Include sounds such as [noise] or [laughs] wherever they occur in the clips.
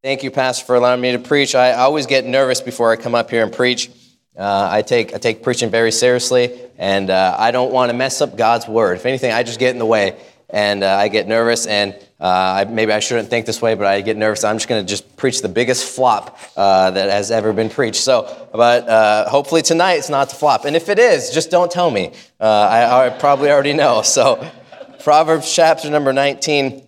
Thank you, Pastor, for allowing me to preach. I always get nervous before I come up here and preach. Uh, I, take, I take preaching very seriously, and uh, I don't want to mess up God's word. If anything, I just get in the way, and uh, I get nervous, and uh, I, maybe I shouldn't think this way, but I get nervous. I'm just going to just preach the biggest flop uh, that has ever been preached. So, but uh, hopefully tonight it's not the flop. And if it is, just don't tell me. I, I probably already know. So, Proverbs chapter number 19.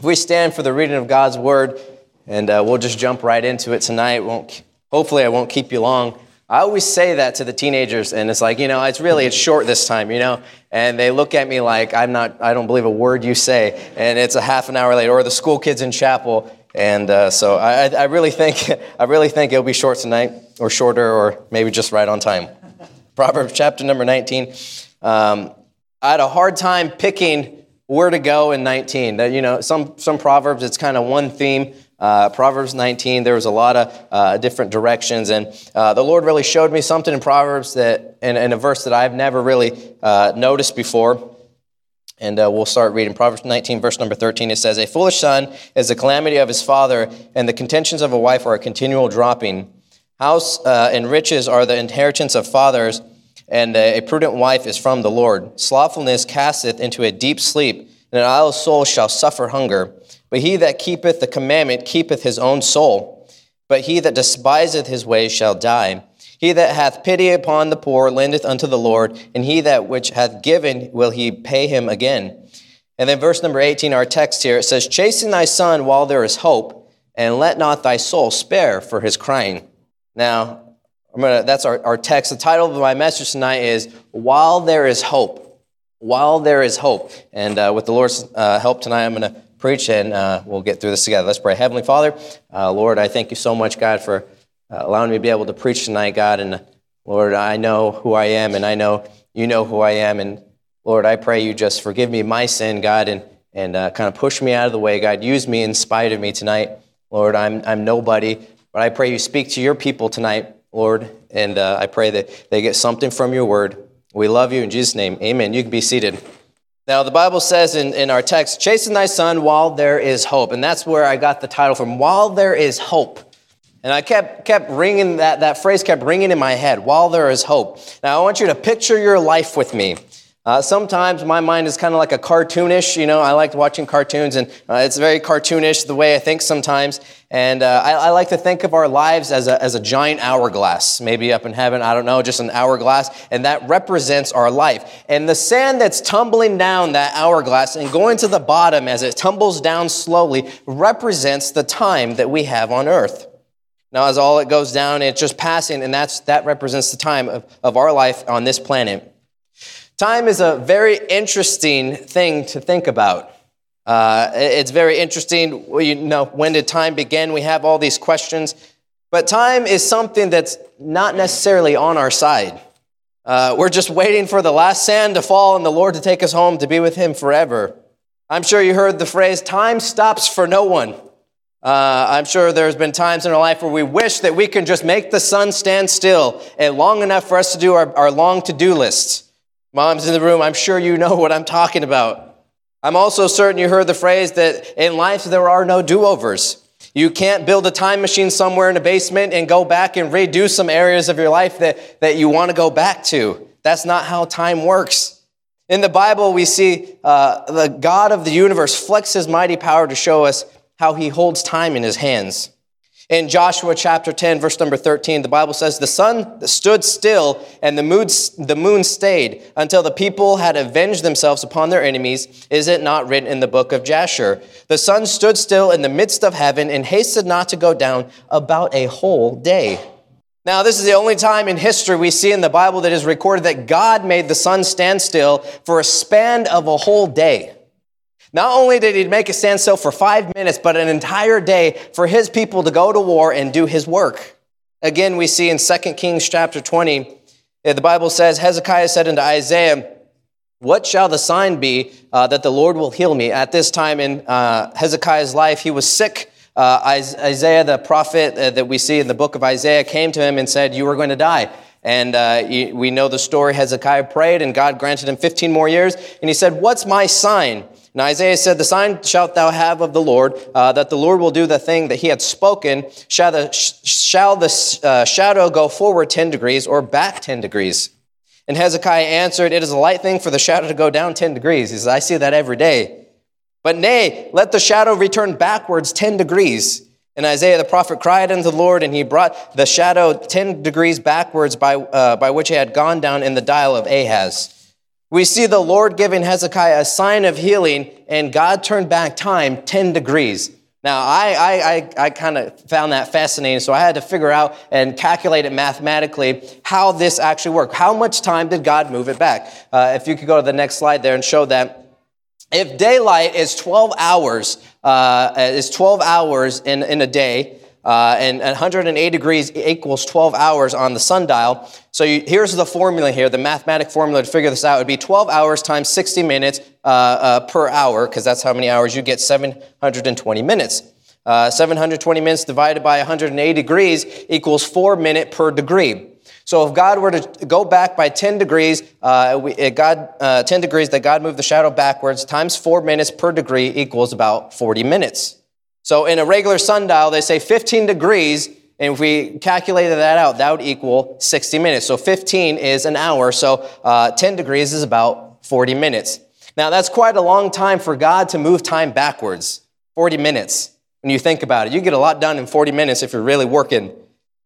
If we stand for the reading of God's word, and uh, we'll just jump right into it tonight. Won't, hopefully, I won't keep you long. I always say that to the teenagers, and it's like, you know, it's really, it's short this time, you know? And they look at me like I'm not, I don't believe a word you say, and it's a half an hour later, or the school kids in chapel. And uh, so I, I really think, [laughs] I really think it'll be short tonight, or shorter, or maybe just right on time. [laughs] Proverbs chapter number 19. Um, I had a hard time picking where to go in 19. That you know, some some proverbs it's kind of one theme. Uh, Proverbs 19, there was a lot of uh, different directions, and uh, the Lord really showed me something in Proverbs that, in a verse that I've never really uh, noticed before. And uh, we'll start reading Proverbs 19, verse number 13. It says, "A foolish son is the calamity of his father, and the contentions of a wife are a continual dropping. House uh, and riches are the inheritance of fathers." and a prudent wife is from the Lord. Slothfulness casteth into a deep sleep, and an idle soul shall suffer hunger. But he that keepeth the commandment keepeth his own soul. But he that despiseth his ways shall die. He that hath pity upon the poor lendeth unto the Lord, and he that which hath given will he pay him again. And then verse number 18, our text here, it says, Chasten thy son while there is hope, and let not thy soul spare for his crying. Now, gonna, that's our, our text. The title of my message tonight is While There Is Hope. While There Is Hope. And uh, with the Lord's uh, help tonight, I'm going to preach and uh, we'll get through this together. Let's pray. Heavenly Father, uh, Lord, I thank you so much, God, for uh, allowing me to be able to preach tonight, God. And Lord, I know who I am and I know you know who I am. And Lord, I pray you just forgive me my sin, God, and, and uh, kind of push me out of the way, God. Use me in spite of me tonight. Lord, I'm, I'm nobody, but I pray you speak to your people tonight. Lord. And uh, I pray that they get something from your word. We love you in Jesus' name. Amen. You can be seated. Now, the Bible says in, in our text, chasten thy son while there is hope. And that's where I got the title from, while there is hope. And I kept, kept ringing, that, that phrase kept ringing in my head, while there is hope. Now, I want you to picture your life with me. Uh, sometimes my mind is kind of like a cartoonish, you know, I like watching cartoons and uh, it's very cartoonish the way I think sometimes. And uh, I, I, like to think of our lives as a, as a giant hourglass, maybe up in heaven, I don't know, just an hourglass. And that represents our life. And the sand that's tumbling down that hourglass and going to the bottom as it tumbles down slowly represents the time that we have on earth. Now, as all it goes down, it's just passing, and that's, that represents the time of, of our life on this planet. Time is a very interesting thing to think about. Uh, it's very interesting. You know, when did time begin? We have all these questions. But time is something that's not necessarily on our side. Uh, we're just waiting for the last sand to fall and the Lord to take us home to be with Him forever. I'm sure you heard the phrase, time stops for no one. Uh, I'm sure there's been times in our life where we wish that we can just make the sun stand still and long enough for us to do our, our long to do lists. Moms in the room, I'm sure you know [laughs] what I'm talking about. I'm also certain you heard the phrase that in life there are no do overs. You can't build a time machine somewhere in a basement and go back and redo some areas of your life that, that you want to go back to. That's not how time works. In the Bible, we see uh, the God of the universe flex his mighty power to show us how he holds time in his hands. In Joshua chapter 10, verse number 13, the Bible says, The sun stood still and the moon, the moon stayed until the people had avenged themselves upon their enemies. Is it not written in the book of Jasher? The sun stood still in the midst of heaven and hasted not to go down about a whole day. Now, this is the only time in history we see in the Bible that is recorded that God made the sun stand still for a span of a whole day. Not only did he make a stand still for five minutes, but an entire day for his people to go to war and do his work. Again, we see in 2 Kings chapter 20, the Bible says, Hezekiah said unto Isaiah, What shall the sign be uh, that the Lord will heal me? At this time in uh, Hezekiah's life, he was sick. Uh, Isaiah, the prophet uh, that we see in the book of Isaiah, came to him and said, You are going to die. And uh, we know the story. Hezekiah prayed, and God granted him 15 more years. And he said, What's my sign? And Isaiah said, The sign shalt thou have of the Lord, uh, that the Lord will do the thing that he had spoken. Shall the, shall the uh, shadow go forward 10 degrees or back 10 degrees? And Hezekiah answered, It is a light thing for the shadow to go down 10 degrees. He says, I see that every day. But nay, let the shadow return backwards 10 degrees. And Isaiah the prophet cried unto the Lord, and he brought the shadow 10 degrees backwards by, uh, by which it had gone down in the dial of Ahaz. We see the Lord giving Hezekiah a sign of healing, and God turned back time 10 degrees. Now, I, I, I, I kind of found that fascinating, so I had to figure out and calculate it mathematically how this actually worked. How much time did God move it back? Uh, if you could go to the next slide there and show that. If daylight is 12 hours, uh, is 12 hours in, in a day, uh, and 108 degrees equals 12 hours on the sundial. So you, here's the formula here, the mathematic formula to figure this out would be 12 hours times 60 minutes uh, uh, per hour, because that's how many hours you get 720 minutes. Uh, 720 minutes divided by 108 degrees equals 4 minute per degree. So if God were to go back by 10 degrees, uh, we, God, uh, 10 degrees that God moved the shadow backwards times 4 minutes per degree equals about 40 minutes. So in a regular sundial, they say 15 degrees, and if we calculated that out, that would equal 60 minutes. So 15 is an hour, so uh, 10 degrees is about 40 minutes. Now that's quite a long time for God to move time backwards, 40 minutes. When you think about it, you get a lot done in 40 minutes if you're really working.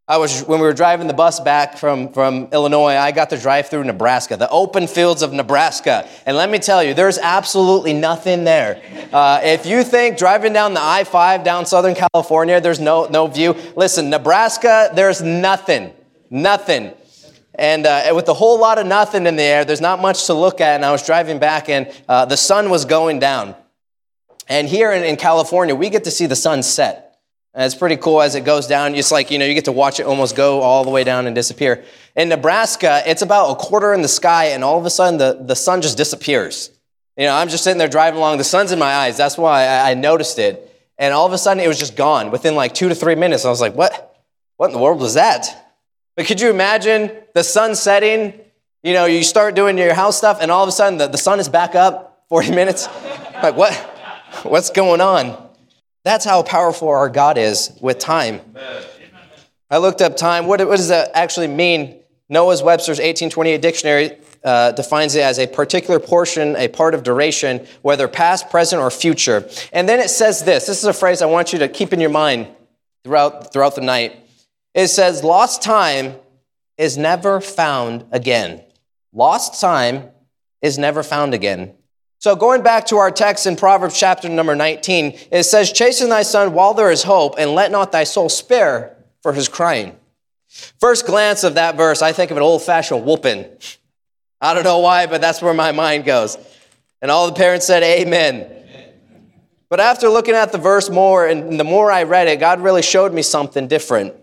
I was, when we were driving the bus back from, from Illinois, I got to drive through Nebraska, the open fields of Nebraska. And let me tell you, there's absolutely nothing there. Uh, if you think driving down the I 5 down Southern California, there's no, no view, listen, Nebraska, there's nothing. Nothing. And uh, with a whole lot of nothing in the air, there's not much to look at. And I was driving back, and uh, the sun was going down. And here in, in California, we get to see the sun set. And it's pretty cool as it goes down. It's like, you know, you get to watch it almost go all the way down and disappear. In Nebraska, it's about a quarter in the sky, and all of a sudden the, the sun just disappears. You know, I'm just sitting there driving along, the sun's in my eyes. That's why I, I noticed it. And all of a sudden it was just gone within like two to three minutes. I was like, what? What in the world was that? But could you imagine the sun setting? You know, you start doing your house stuff, and all of a sudden the, the sun is back up 40 [laughs] minutes. like, what? What's going on? That's how powerful our God is with time. I looked up time. What, what does that actually mean? Noah's Webster's 1828 dictionary uh, defines it as a particular portion, a part of duration, whether past, present, or future. And then it says this. This is a phrase I want you to keep in your mind throughout, throughout the night. It says, lost time is never found again. Lost time is never found again. So, going back to our text in Proverbs chapter number 19, it says, Chasten thy son while there is hope, and let not thy soul spare for his crying. First glance of that verse, I think of an old fashioned whooping. I don't know why, but that's where my mind goes. And all the parents said, Amen. But after looking at the verse more, and the more I read it, God really showed me something different.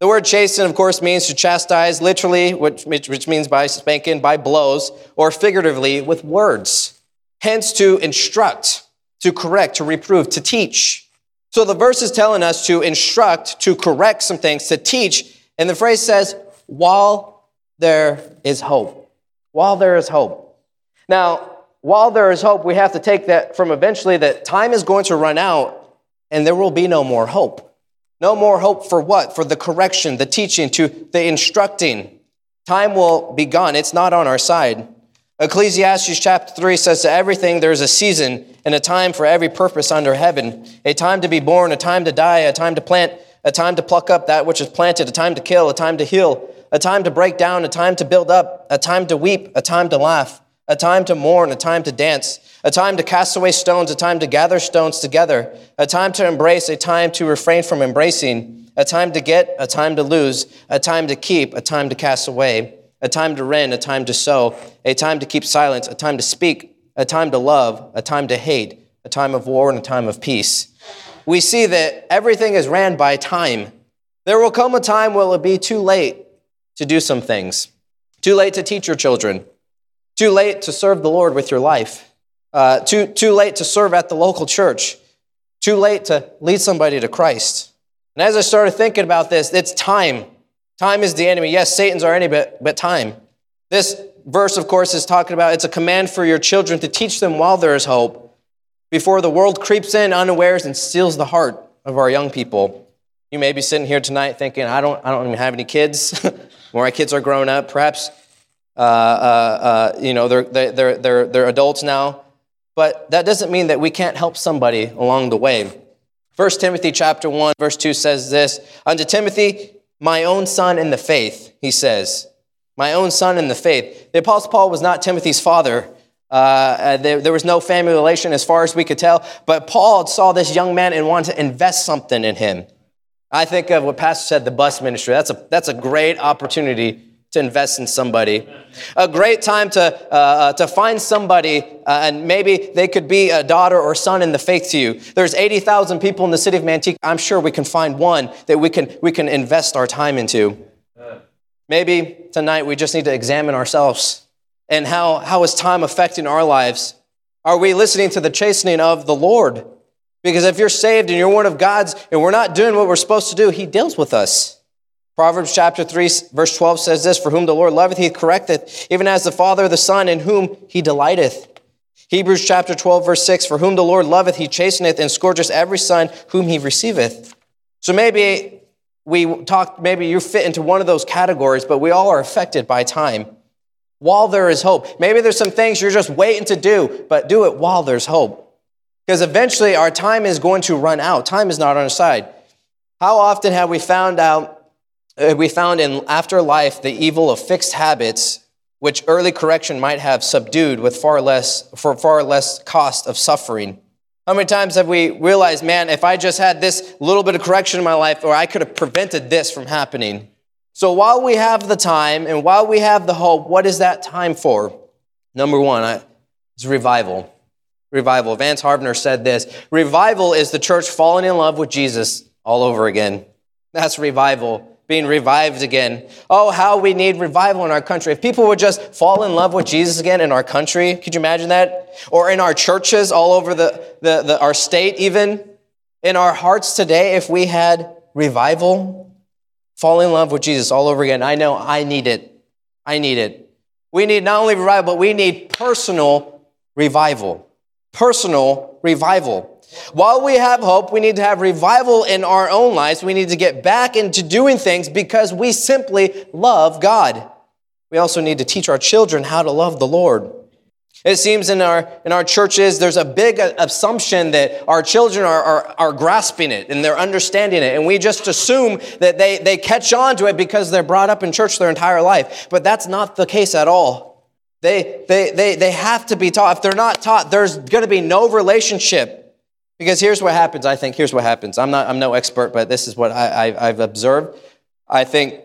The word chasten, of course, means to chastise, literally, which, which means by spanking, by blows, or figuratively, with words. Hence, to instruct, to correct, to reprove, to teach. So the verse is telling us to instruct, to correct some things, to teach. And the phrase says, while there is hope. While there is hope. Now, while there is hope, we have to take that from eventually that time is going to run out and there will be no more hope. No more hope for what? For the correction, the teaching, to the instructing. Time will be gone. It's not on our side. Ecclesiastes chapter 3 says to everything there is a season and a time for every purpose under heaven, a time to be born, a time to die, a time to plant, a time to pluck up that which is planted, a time to kill, a time to heal, a time to break down, a time to build up, a time to weep, a time to laugh, a time to mourn, a time to dance, a time to cast away stones, a time to gather stones together, a time to embrace, a time to refrain from embracing, a time to get, a time to lose, a time to keep, a time to cast away a time to rend, a time to sow, a time to keep silence, a time to speak, a time to love, a time to hate, a time of war, and a time of peace. We see that everything is ran by time. There will come a time when it will be too late to do some things, too late to teach your children, too late to serve the Lord with your life, uh, too, too late to serve at the local church, too late to lead somebody to Christ. And as I started thinking about this, it's time Time is the enemy. Yes, Satan's our enemy, but, but time. This verse, of course, is talking about it's a command for your children to teach them while there is hope. before the world creeps in unawares and steals the heart of our young people. You may be sitting here tonight thinking, I don't, I don't even have any kids. [laughs] My kids are grown up. Perhaps, uh, uh, uh, you know, they're, they're, they're, they're adults now. But that doesn't mean that we can't help somebody along the way. 1 Timothy chapter 1, verse 2 says this, Unto Timothy, my own son in the faith, he says, my own son in the faith. The Apostle Paul was not Timothy's father. Uh, uh, there, there, was no family relation as far as we could tell, but Paul saw this young man and wanted to invest something in him. I think of what Pastor said, the bus ministry. That's a, that's a great opportunity to invest in somebody. A great time to, uh, uh, to find somebody, uh, and maybe they could be a daughter or son in the faith to you. There's 80,000 people in the city of Manteca. I'm sure we can find one that we can, we can invest our time into. Maybe tonight we just need to examine ourselves and how, how is time affecting our lives? Are we listening to the chastening of the Lord? Because if you're saved and you're one of God's and we're not doing what we're supposed to do, He deals with us. Proverbs chapter 3, verse 12 says this For whom the Lord loveth, He correcteth, even as the Father the Son, in whom He delighteth. Hebrews chapter 12, verse 6 For whom the Lord loveth, He chasteneth and scourgeth every son whom He receiveth. So maybe we talked, maybe you fit into one of those categories, but we all are affected by time. While there is hope. Maybe there's some things you're just waiting to do, but do it while there's hope. Because eventually our time is going to run out. Time is not on our side. How often have we found out, Uh, we found in after life the evil of fixed habits, which early correction might have subdued with far less, for far less cost of suffering? How many times have we realized, man, if I just had this little bit of correction in my life, or I could have prevented this from happening? So while we have the time and while we have the hope, what is that time for? Number one, is revival revival. Vance Havner said this Revival is the church falling in love with Jesus all over again. That's revival, being revived again. Oh, how we need revival in our country. If people would just fall in love with Jesus again in our country, could you imagine that? Or in our churches all over the, the, the our state, even in our hearts today, if we had revival, fall in love with Jesus all over again. I know I need it. I need it. We need not only revival, but we need personal revival personal revival. While we have hope, we need to have revival in our own lives. We need to get back into doing things because we simply love God. We also need to teach our children how to love the Lord. It seems in our, in our churches, there's a big assumption that our children are, are, are grasping it and they're understanding it. And we just assume that they, they catch on to it because they're brought up in church their entire life. But that's not the case at all. They, they, they, they have to be taught. If they're not taught, there's going to be no relationship. Because here's what happens, I think. Here's what happens. I'm, not, I'm no expert, but this is what I, I, I've observed. I think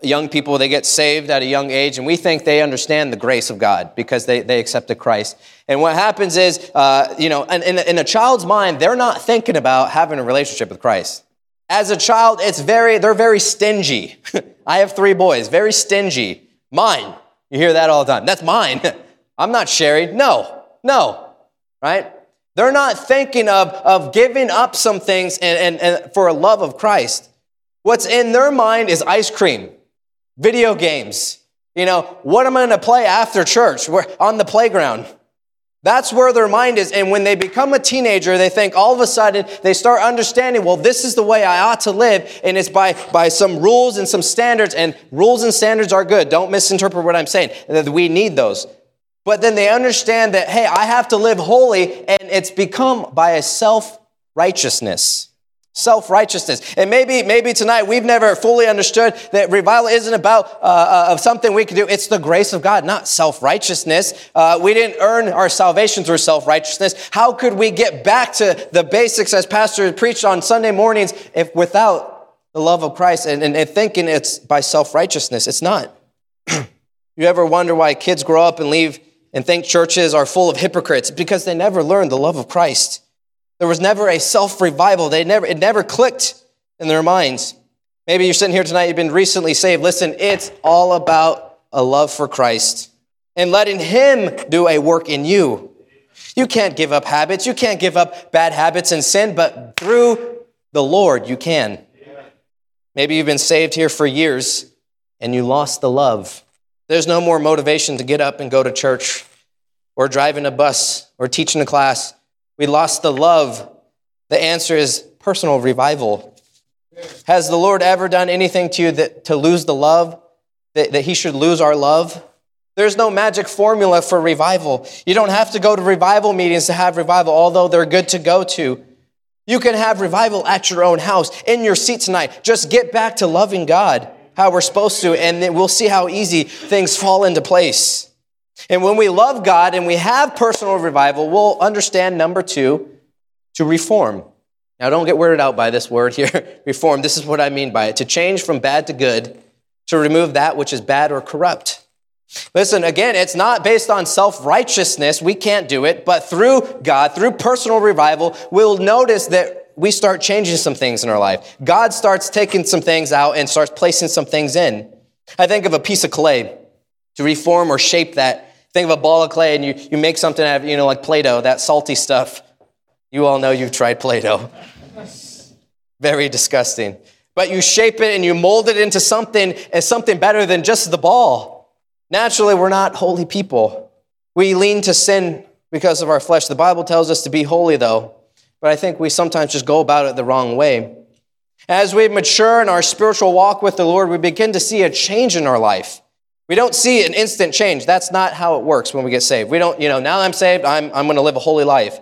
young people, they get saved at a young age, and we think they understand the grace of God because they, they accepted Christ. And what happens is, uh, you know, in, in, in a child's mind, they're not thinking about having a relationship with Christ. As a child, it's very, they're very stingy. [laughs] I have three boys, very stingy. Mine, you hear that all the time. That's mine. [laughs] I'm not sharing. No, no, right? They're not thinking of, of giving up some things and, and, and for a love of Christ. What's in their mind is ice cream, video games. You know, what am I going to play after church? We're on the playground. That's where their mind is. And when they become a teenager, they think all of a sudden they start understanding, well, this is the way I ought to live. And it's by, by some rules and some standards. And rules and standards are good. Don't misinterpret what I'm saying. We need those. But then they understand that, hey, I have to live holy. And it's become by a self righteousness self-righteousness. And maybe maybe tonight we've never fully understood that revival isn't about uh, uh, of something we can do. It's the grace of god not self-righteousness. Uh, we didn't earn our salvation through self-righteousness. How could we get back to the basics as pastor preached on sunday mornings if without the love of christ and, and, and thinking it's by self-righteousness? It's not. [clears throat] You ever wonder why kids grow up and leave and think churches are full of hypocrites because they never learned the love of christ there was never a self revival. They never, it never clicked in their minds. Maybe you're sitting here tonight, you've been recently saved. Listen, it's all about a love for Christ and letting Him do a work in you. You can't give up habits, you can't give up bad habits and sin, but through the Lord, you can. Maybe you've been saved here for years and you lost the love. There's no more motivation to get up and go to church or drive in a bus or teach in a class We lost the love. The answer is personal revival. Has the Lord ever done anything to you that, to lose the love, that, that He should lose our love? There's no magic formula for revival. You don't have to go to revival meetings to have revival, although they're good to go to. You can have revival at your own house, in your seat tonight. Just get back to loving God how we're supposed to, and then we'll see how easy things fall into place. And when we love God and we have personal revival, we'll understand number two, to reform. Now, don't get weirded out by this word here, [laughs] reform. This is what I mean by it to change from bad to good, to remove that which is bad or corrupt. Listen, again, it's not based on self righteousness. We can't do it. But through God, through personal revival, we'll notice that we start changing some things in our life. God starts taking some things out and starts placing some things in. I think of a piece of clay to reform or shape that. Think of a ball of clay and you, you make something out of, you know, like Play Doh, that salty stuff. You all know you've tried Play Doh. Very disgusting. But you shape it and you mold it into something as something better than just the ball. Naturally, we're not holy people. We lean to sin because of our flesh. The Bible tells us to be holy, though, but I think we sometimes just go about it the wrong way. As we mature in our spiritual walk with the Lord, we begin to see a change in our life. We don't see an instant change. That's not how it works when we get saved. We don't, you know, now I'm saved, I'm, I'm going to live a holy life.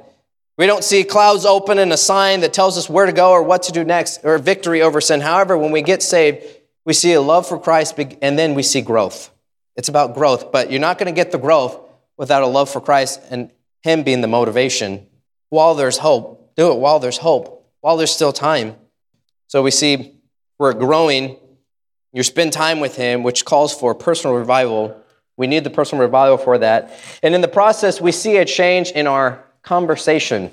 We don't see clouds open and a sign that tells us where to go or what to do next or victory over sin. However, when we get saved, we see a love for Christ and then we see growth. It's about growth, but you're not going to get the growth without a love for Christ and Him being the motivation. While there's hope, do it while there's hope, while there's still time. So we see we're growing. You spend time with Him, which calls for personal revival. We need the personal revival for that. And in the process, we see a change in our conversation.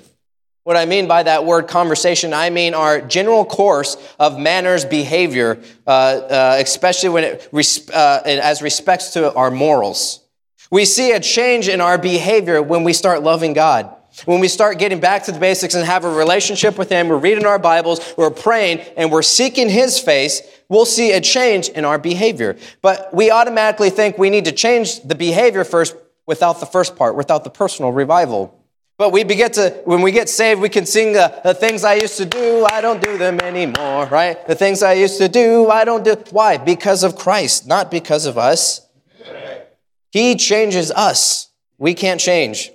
What I mean by that word conversation, I mean our general course of manners, behavior, uh, uh, especially when it uh, as respects to our morals. We see a change in our behavior when we start loving God. When we start getting back to the basics and have a relationship with Him, we're reading our Bibles, we're praying, and we're seeking His face, we'll see a change in our behavior. But we automatically think we need to change the behavior first without the first part, without the personal revival. But we get to, when we get saved, we can sing the, the things I used to do, I don't do them anymore, right? The things I used to do, I don't do. Why? Because of Christ, not because of us. He changes us. We can't change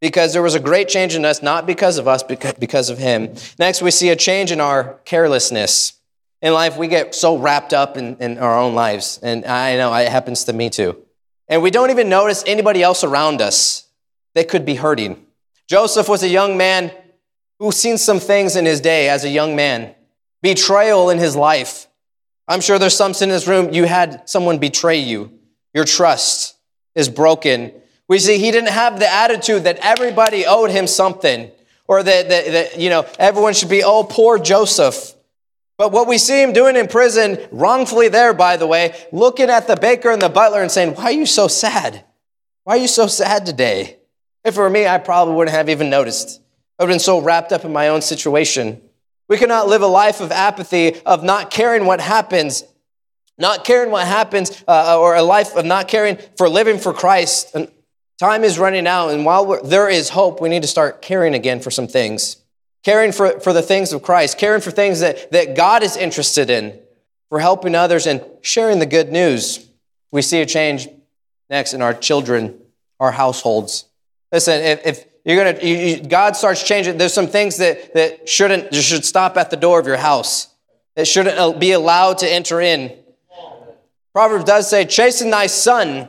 because there was a great change in us, not because of us, because of Him. Next, we see a change in our carelessness. In life, we get so wrapped up in, in our own lives, and I know it happens to me too. And we don't even notice anybody else around us that could be hurting. Joseph was a young man who seen some things in his day as a young man. Betrayal in his life. I'm sure there's some in this room, you had someone betray you. Your trust is broken. We see he didn't have the attitude that everybody owed him something or that, that, that you know, everyone should be, oh, poor Joseph. But what we see him doing in prison, wrongfully there, by the way, looking at the baker and the butler and saying, Why are you so sad? Why are you so sad today? If it were me, I probably wouldn't have even noticed. I would have been so wrapped up in my own situation. We cannot live a life of apathy, of not caring what happens, not caring what happens, uh, or a life of not caring for living for Christ. Time is running out, and while there is hope, we need to start caring again for some things. Caring for, for the things of Christ, caring for things that, that God is interested in, for helping others and sharing the good news. We see a change next in our children, our households. Listen, if, if you're gonna, you, you, God starts changing. There's some things that that shouldn't should stop at the door of your house. That shouldn't uh, be allowed to enter in. Proverbs does say, "Chasten thy son,"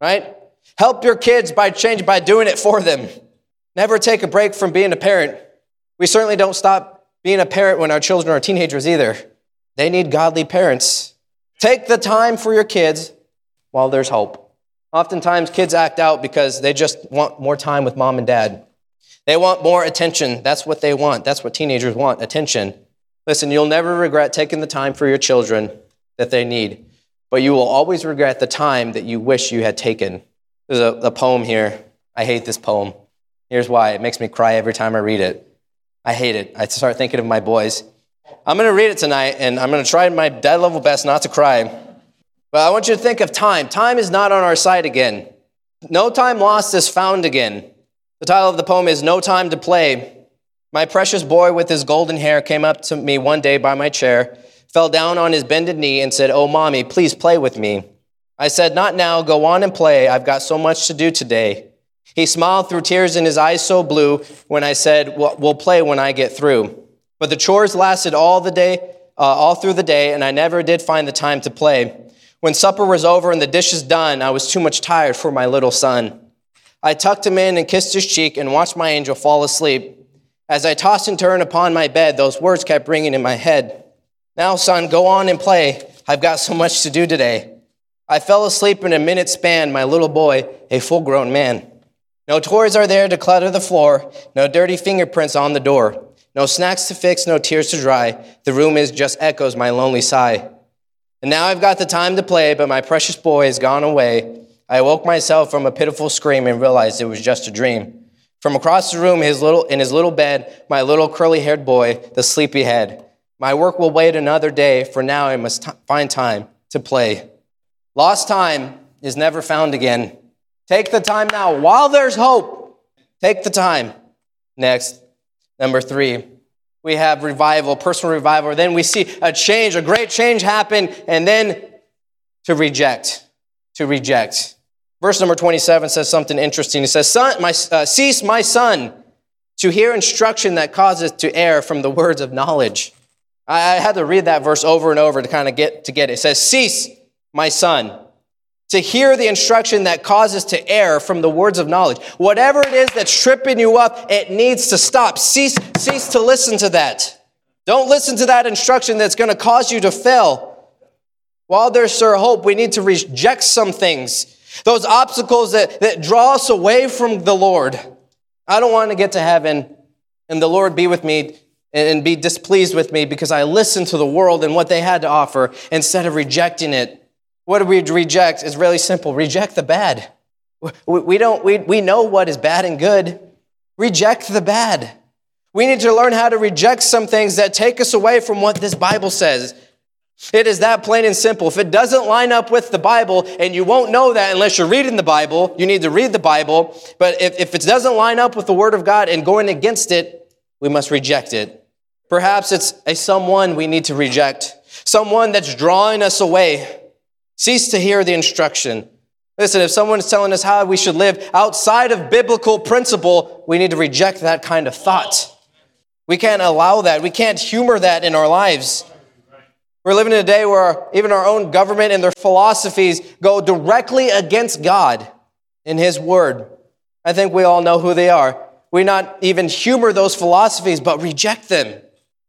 right? Help your kids by change by doing it for them. Never take a break from being a parent. We certainly don't stop being a parent when our children are teenagers either. They need godly parents. Take the time for your kids while there's hope. Oftentimes, kids act out because they just want more time with mom and dad. They want more attention. That's what they want. That's what teenagers want attention. Listen, you'll never regret taking the time for your children that they need, but you will always regret the time that you wish you had taken. There's a, a poem here. I hate this poem. Here's why it makes me cry every time I read it. I hate it. I start thinking of my boys. I'm going to read it tonight, and I'm going to try my dead level best not to cry. But I want you to think of time. Time is not on our side again. No time lost is found again. The title of the poem is No Time to Play. My precious boy with his golden hair came up to me one day by my chair, fell down on his bended knee, and said, Oh, mommy, please play with me. I said, Not now, go on and play. I've got so much to do today. He smiled through tears in his eyes so blue when I said, well, We'll play when I get through. But the chores lasted all the day, uh, all through the day, and I never did find the time to play. When supper was over and the dishes done, I was too much tired for my little son. I tucked him in and kissed his cheek and watched my angel fall asleep. As I tossed and turned upon my bed, those words kept ringing in my head. Now, son, go on and play. I've got so much to do today. I fell asleep in a minute span, my little boy, a full grown man. No toys are there to clutter the floor, no dirty fingerprints on the door, no snacks to fix, no tears to dry. The room is just echoes my lonely sigh. And now I've got the time to play, but my precious boy has gone away. I awoke myself from a pitiful scream and realized it was just a dream. From across the room, his little, in his little bed, my little curly haired boy, the sleepy head. My work will wait another day, for now I must t- find time to play. Lost time is never found again. Take the time now while there's hope. Take the time. Next, number three, we have revival, personal revival. Then we see a change, a great change happen, and then to reject, to reject. Verse number 27 says something interesting. It says, son, my, uh, Cease, my son, to hear instruction that causes to err from the words of knowledge. I, I had to read that verse over and over to kind of get to get it. It says, Cease, my son, to hear the instruction that causes to err from the words of knowledge. Whatever it is that's tripping you up, it needs to stop. Cease, cease to listen to that. Don't listen to that instruction that's going to cause you to fail. While there's sir hope, we need to reject some things those obstacles that, that draw us away from the Lord. I don't want to get to heaven and the Lord be with me and be displeased with me because I listened to the world and what they had to offer instead of rejecting it. What do we reject? Is really simple reject the bad. We, don't, we, we know what is bad and good. Reject the bad. We need to learn how to reject some things that take us away from what this Bible says. It is that plain and simple. If it doesn't line up with the Bible, and you won't know that unless you're reading the Bible, you need to read the Bible. But if, if it doesn't line up with the Word of God and going against it, we must reject it. Perhaps it's a someone we need to reject, someone that's drawing us away. Cease to hear the instruction. Listen, if someone is telling us how we should live outside of biblical principle, we need to reject that kind of thought. We can't allow that. We can't humor that in our lives. We're living in a day where even our own government and their philosophies go directly against God in His Word. I think we all know who they are. We not even humor those philosophies, but reject them.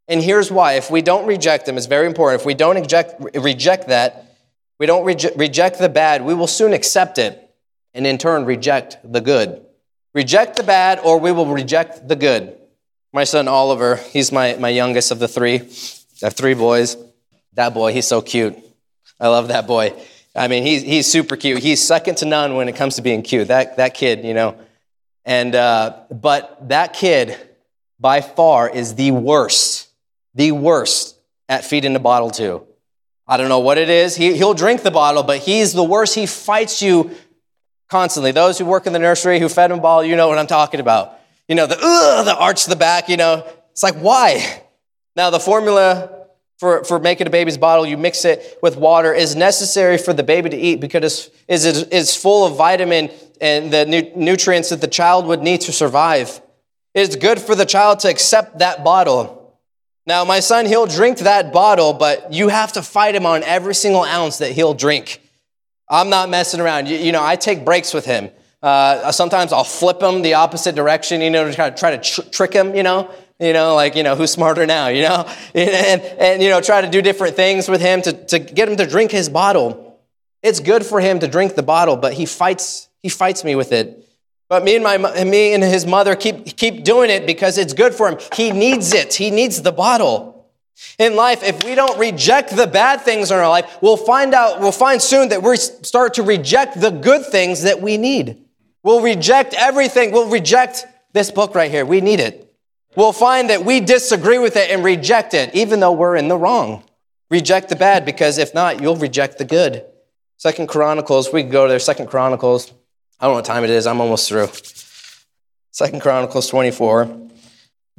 And here's why. If we don't reject them, it's very important. If we don't reject, reject that, we don't reje- reject the bad, we will soon accept it and in turn reject the good. Reject the bad or we will reject the good. My son Oliver, he's my, my youngest of the three. I have three boys. That boy, he's so cute. I love that boy. I mean, he's, he's super cute. He's second to none when it comes to being cute. That, that kid, you know. And, uh, but that kid, by far, is the worst, the worst at feeding the bottle to. I don't know what it is. He, he'll drink the bottle, but he's the worst. He fights you constantly. Those who work in the nursery who fed him bottle, you know what I'm talking about. You know, the, ugh, the arch the back, you know. It's like, why? Now, the formula for, for making a baby's bottle, you mix it with water, is necessary for the baby to eat because it's, it's full of vitamin and the nu- nutrients that the child would need to survive. It's good for the child to accept that bottle. Now, my son, he'll drink that bottle, but you have to fight him on every single ounce that he'll drink. I'm not messing around. You, you know, I take breaks with him. Uh, sometimes I'll flip him the opposite direction, you know, to try to, try to tr- trick him, you know. You know, like, you know, who's smarter now, you know? [laughs] And, and, you know, try to do different things with him to, to get him to drink his bottle. It's good for him to drink the bottle, but he fights, he fights me with it. But me and my, me and his mother keep, keep doing it because it's good for him. He needs it. He needs the bottle. In life, if we don't reject the bad things in our life, we'll find out, we'll find soon that we start to reject the good things that we need. We'll reject everything. We'll reject this book right here. We need it we'll find that we disagree with it and reject it, even though we're in the wrong. Reject the bad, because if not, you'll reject the good. Second Chronicles, we go there. Second Chronicles. I don't know what time it is. I'm almost through. Second Chronicles 24.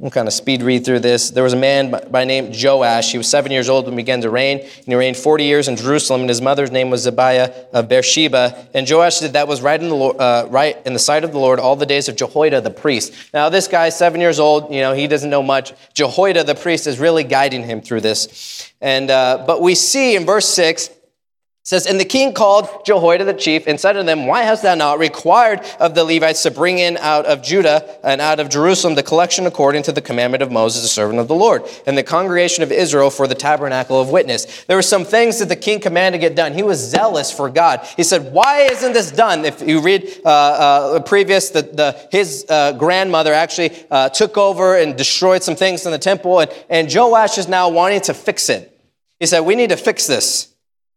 I'm kind of speed read through this. There was a man by name Joash. He was seven years old when he began to reign, and he reigned 40 years in Jerusalem, and his mother's name was Zebiah of Beersheba. And Joash did that was right in the uh, right in the sight of the Lord all the days of Jehoiada the priest. Now this guy, seven years old, you know, he doesn't know much. Jehoiada the priest is really guiding him through this. And uh, but we see in verse six says, And the king called Jehoiada the chief and said to them, Why hast thou not required of the Levites to bring in out of Judah and out of Jerusalem the collection according to the commandment of Moses, the servant of the Lord, and the congregation of Israel for the tabernacle of witness? There were some things that the king commanded get done. He was zealous for God. He said, Why isn't this done? If you read uh, uh, previous, the, the, his uh, grandmother actually uh, took over and destroyed some things in the temple, and, and Joash is now wanting to fix it. He said, We need to fix this.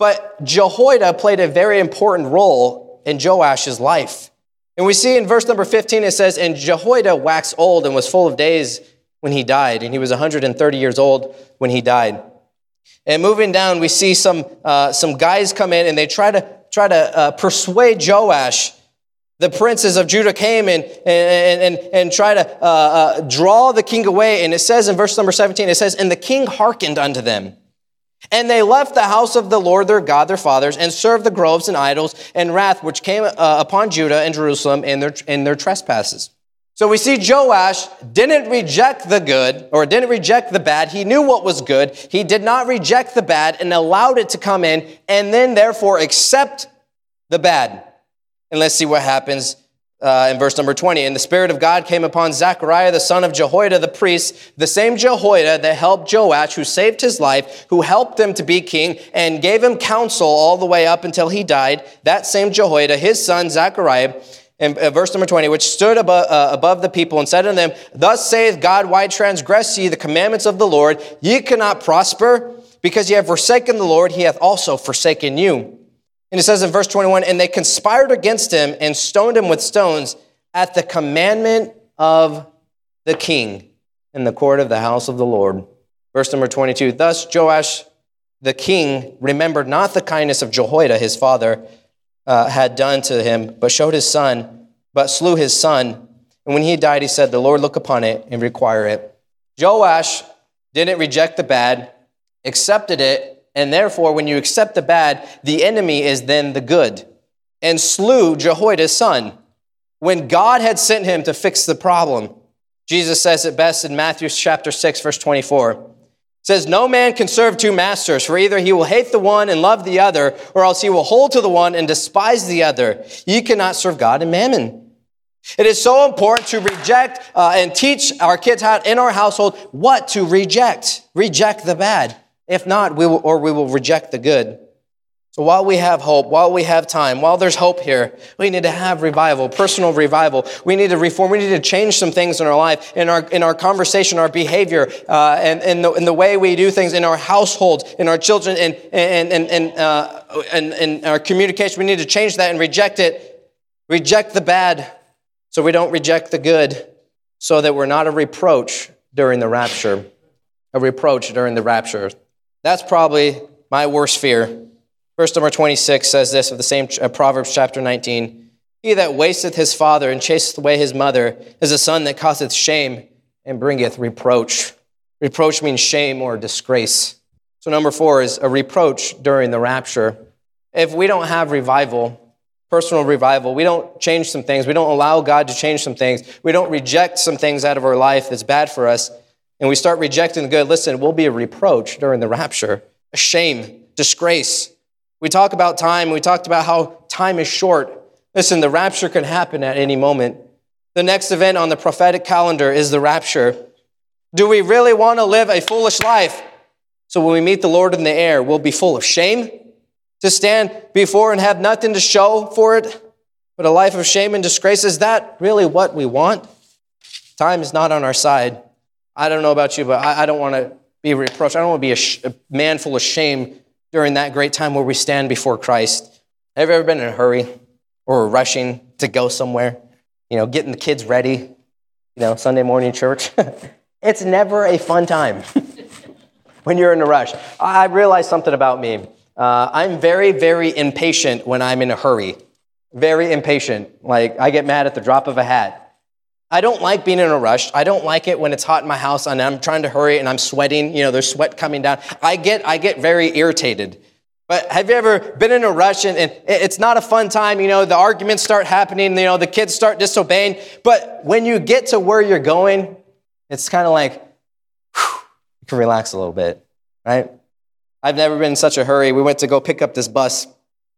But Jehoiada played a very important role in Joash's life. And we see in verse number 15, it says, And Jehoiada waxed old and was full of days when he died. And he was 130 years old when he died. And moving down, we see some, uh, some guys come in and they try to, try to uh, persuade Joash. The princes of Judah came and, and, and, and try to uh, uh, draw the king away. And it says in verse number 17, it says, And the king hearkened unto them. And they left the house of the Lord their God, their fathers, and served the groves and idols and wrath which came uh, upon Judah and Jerusalem in their, in their trespasses. So we see Joash didn't reject the good or didn't reject the bad. He knew what was good. He did not reject the bad and allowed it to come in and then therefore accept the bad. And let's see what happens uh, in verse number 20. And the Spirit of God came upon Zechariah, the son of Jehoiada the priest, the same Jehoiada that helped Joash, who saved his life, who helped him to be king, and gave him counsel all the way up until he died. That same Jehoiada, his son Zechariah, in uh, verse number 20, which stood above, uh, above the people and said unto them, Thus saith God, why transgress ye the commandments of the Lord? Ye cannot prosper, because ye have forsaken the Lord, he hath also forsaken you. And it says in verse 21 And they conspired against him and stoned him with stones at the commandment of the king in the court of the house of the Lord. Verse number 22 Thus Joash the king remembered not the kindness of Jehoiada his father uh, had done to him, but showed his son, but slew his son. And when he died, he said, The Lord look upon it and require it. Joash didn't reject the bad, accepted it, and therefore, when you accept the bad, the enemy is then the good, and slew Jehoiada's son when God had sent him to fix the problem. Jesus says it best in Matthew chapter 6, verse 24. It says, No man can serve two masters, for either he will hate the one and love the other, or else he will hold to the one and despise the other. You cannot serve God and mammon. It is so important to reject uh, and teach our kids how in our household what to reject. Reject the bad. If not, we will, or we will reject the good. So while we have hope, while we have time, while there's hope here, we need to have revival, personal revival. We need to reform. We need to change some things in our life, in our, in our conversation, our behavior, uh, and in the, in the way we do things in our household, in our children, and, and, and, and, uh, and our communication. We need to change that and reject it. Reject the bad so we don't reject the good, so that we're not a reproach during the rapture. A reproach during the rapture. That's probably my worst fear. Verse number 26 says this of the same uh, Proverbs chapter 19 He that wasteth his father and chaseth away his mother is a son that causeth shame and bringeth reproach. Reproach means shame or disgrace. So, number four is a reproach during the rapture. If we don't have revival, personal revival, we don't change some things, we don't allow God to change some things, we don't reject some things out of our life that's bad for us, and we start rejecting the good, listen, we'll be a reproach during the rapture, a shame, disgrace. We talk about time, we talked about how time is short. Listen, the rapture can happen at any moment. The next event on the prophetic calendar is the rapture. Do we really want to live a foolish life? So when we meet the Lord in the air, we'll be full of shame to stand before and have nothing to show for it, but a life of shame and disgrace. Is that really what we want? Time is not on our side. I don't know about you, but I, I don't want to be reproached. I don't want to be a, sh- a man full of shame during that great time where we stand before Christ. Have you ever been in a hurry or rushing to go somewhere? You know, getting the kids ready, you know, Sunday morning church. [laughs] it's never a fun time [laughs] when you're in a rush. I realized something about me. Uh, I'm very, very impatient when I'm in a hurry. Very impatient. Like, I get mad at the drop of a hat. I don't like being in a rush. I don't like it when it's hot in my house and I'm trying to hurry and I'm sweating. You know, there's sweat coming down. I get, I get very irritated. But have you ever been in a rush and, and it's not a fun time? You know, the arguments start happening, you know, the kids start disobeying. But when you get to where you're going, it's kind of like, whew, you can relax a little bit, right? I've never been in such a hurry. We went to go pick up this bus.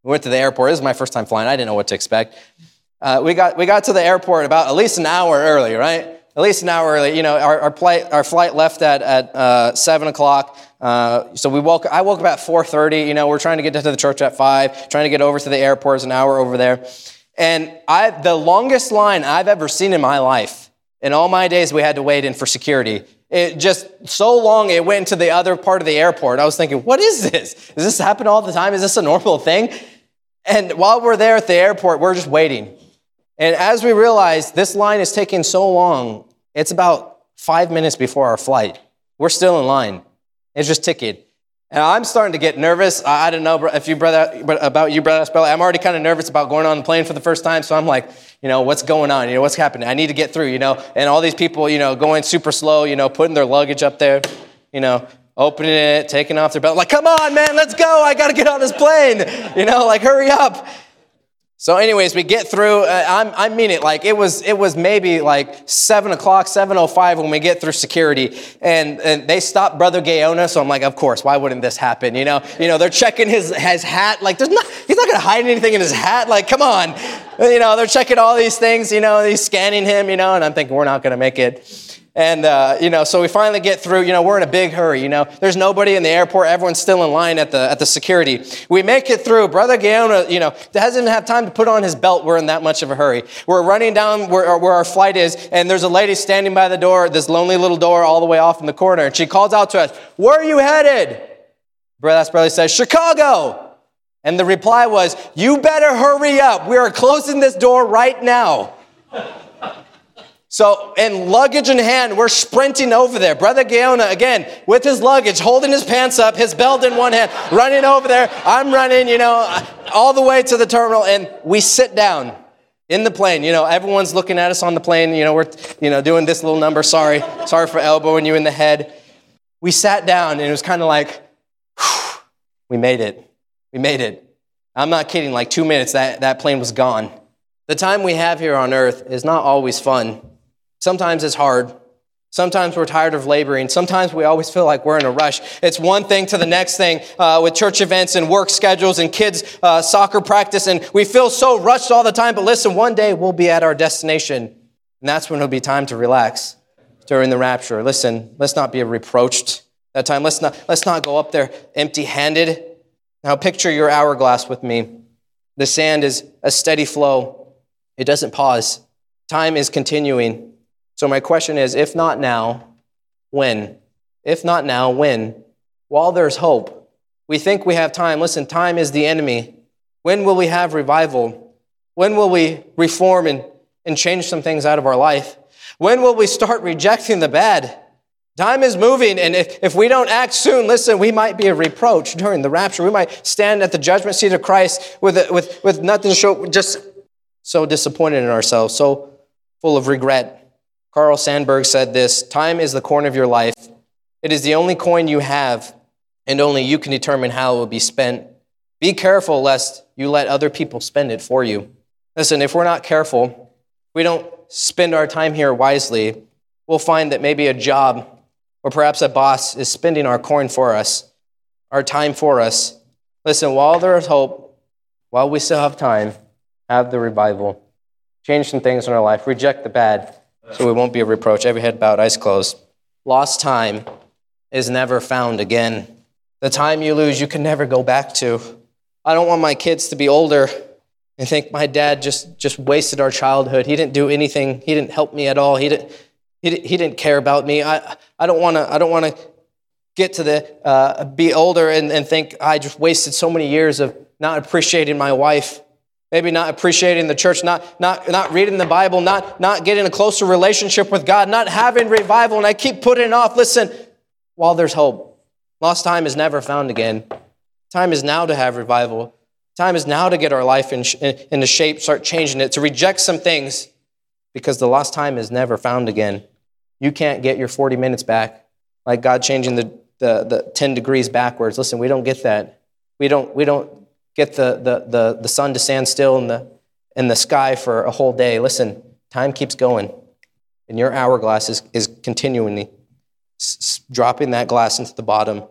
We went to the airport. This is my first time flying. I didn't know what to expect. Uh, we, got, we got to the airport about at least an hour early, right? At least an hour early. You know, our, our, flight, our flight left at, at uh, 7 o'clock. Uh, so we woke, I woke up at 4.30. You know, we're trying to get to the church at 5, trying to get over to the airport. It's an hour over there. And I, the longest line I've ever seen in my life, in all my days we had to wait in for security, it just so long it went to the other part of the airport. I was thinking, what is this? Does this happen all the time? Is this a normal thing? And while we're there at the airport, we're just waiting. And as we realize this line is taking so long, it's about five minutes before our flight. We're still in line. It's just ticking. And I'm starting to get nervous. I don't know if you brother about you, brother. I'm already kind of nervous about going on the plane for the first time. So I'm like, you know, what's going on? You know, what's happening? I need to get through. You know, and all these people, you know, going super slow. You know, putting their luggage up there. You know, opening it, taking off their belt. Like, come on, man, let's go. I got to get on this plane. You know, like hurry up. So, anyways, we get through. Uh, i mean it. Like it was, it was maybe like seven o'clock, seven o oh five when we get through security, and, and they stopped Brother Gaona. So I'm like, of course, why wouldn't this happen? You know, you know, they're checking his his hat. Like, there's not, he's not gonna hide anything in his hat. Like, come on, you know, they're checking all these things. You know, he's scanning him. You know, and I'm thinking we're not gonna make it. And, uh, you know, so we finally get through, you know, we're in a big hurry, you know, there's nobody in the airport, everyone's still in line at the, at the security. We make it through. Brother Gaona, you know, doesn't even have time to put on his belt. We're in that much of a hurry. We're running down where, where our flight is, and there's a lady standing by the door, this lonely little door all the way off in the corner, and she calls out to us, where are you headed? Brother Brother says, Chicago. And the reply was, you better hurry up. We are closing this door right now. [laughs] So, in luggage in hand, we're sprinting over there. Brother Gaona, again, with his luggage, holding his pants up, his belt in one hand, running over there. I'm running, you know, all the way to the terminal, and we sit down in the plane. You know, everyone's looking at us on the plane. You know, we're, you know, doing this little number. Sorry, sorry for elbowing you in the head. We sat down, and it was kind of like, whew, we made it. We made it. I'm not kidding. Like two minutes, that, that plane was gone. The time we have here on earth is not always fun. Sometimes it's hard. Sometimes we're tired of laboring. Sometimes we always feel like we're in a rush. It's one thing to the next thing uh, with church events and work schedules and kids' uh, soccer practice, and we feel so rushed all the time. But listen, one day we'll be at our destination, and that's when it'll be time to relax during the rapture. Listen, let's not be reproached that time. Let's not, let's not go up there empty handed. Now, picture your hourglass with me. The sand is a steady flow, it doesn't pause. Time is continuing. So, my question is if not now, when? If not now, when? While there's hope, we think we have time. Listen, time is the enemy. When will we have revival? When will we reform and, and change some things out of our life? When will we start rejecting the bad? Time is moving, and if, if we don't act soon, listen, we might be a reproach during the rapture. We might stand at the judgment seat of Christ with, with, with nothing to show, just so disappointed in ourselves, so full of regret. Carl Sandburg said this Time is the coin of your life. It is the only coin you have, and only you can determine how it will be spent. Be careful lest you let other people spend it for you. Listen, if we're not careful, we don't spend our time here wisely, we'll find that maybe a job or perhaps a boss is spending our coin for us, our time for us. Listen, while there is hope, while we still have time, have the revival. Change some things in our life, reject the bad, so we won't be a reproach. Every head bowed, eyes closed. Lost time is never found again. The time you lose, you can never go back to. I don't want my kids to be older and think my dad just, just wasted our childhood. He didn't do anything. He didn't help me at all. He didn't, he, he didn't care about me. I, I don't want to I don't want to get to the uh, be older and, and think I just wasted so many years of not appreciating my wife Maybe not appreciating the church, not, not, not reading the Bible, not, not getting a closer relationship with God, not having revival, and I keep putting it off. Listen, while there's hope, lost time is never found again. Time is now to have revival. Time is now to get our life in, in, into shape, start changing it, to reject some things because the lost time is never found again. You can't get your 40 minutes back. Like God changing the, the, the 10 degrees backwards. Listen, we don't get that. We don't, we don't get the, the, the, the sun to stand still in the, in the sky for a whole day. Listen, time keeps going, and your hourglass is, is continually dropping that glass into the bottom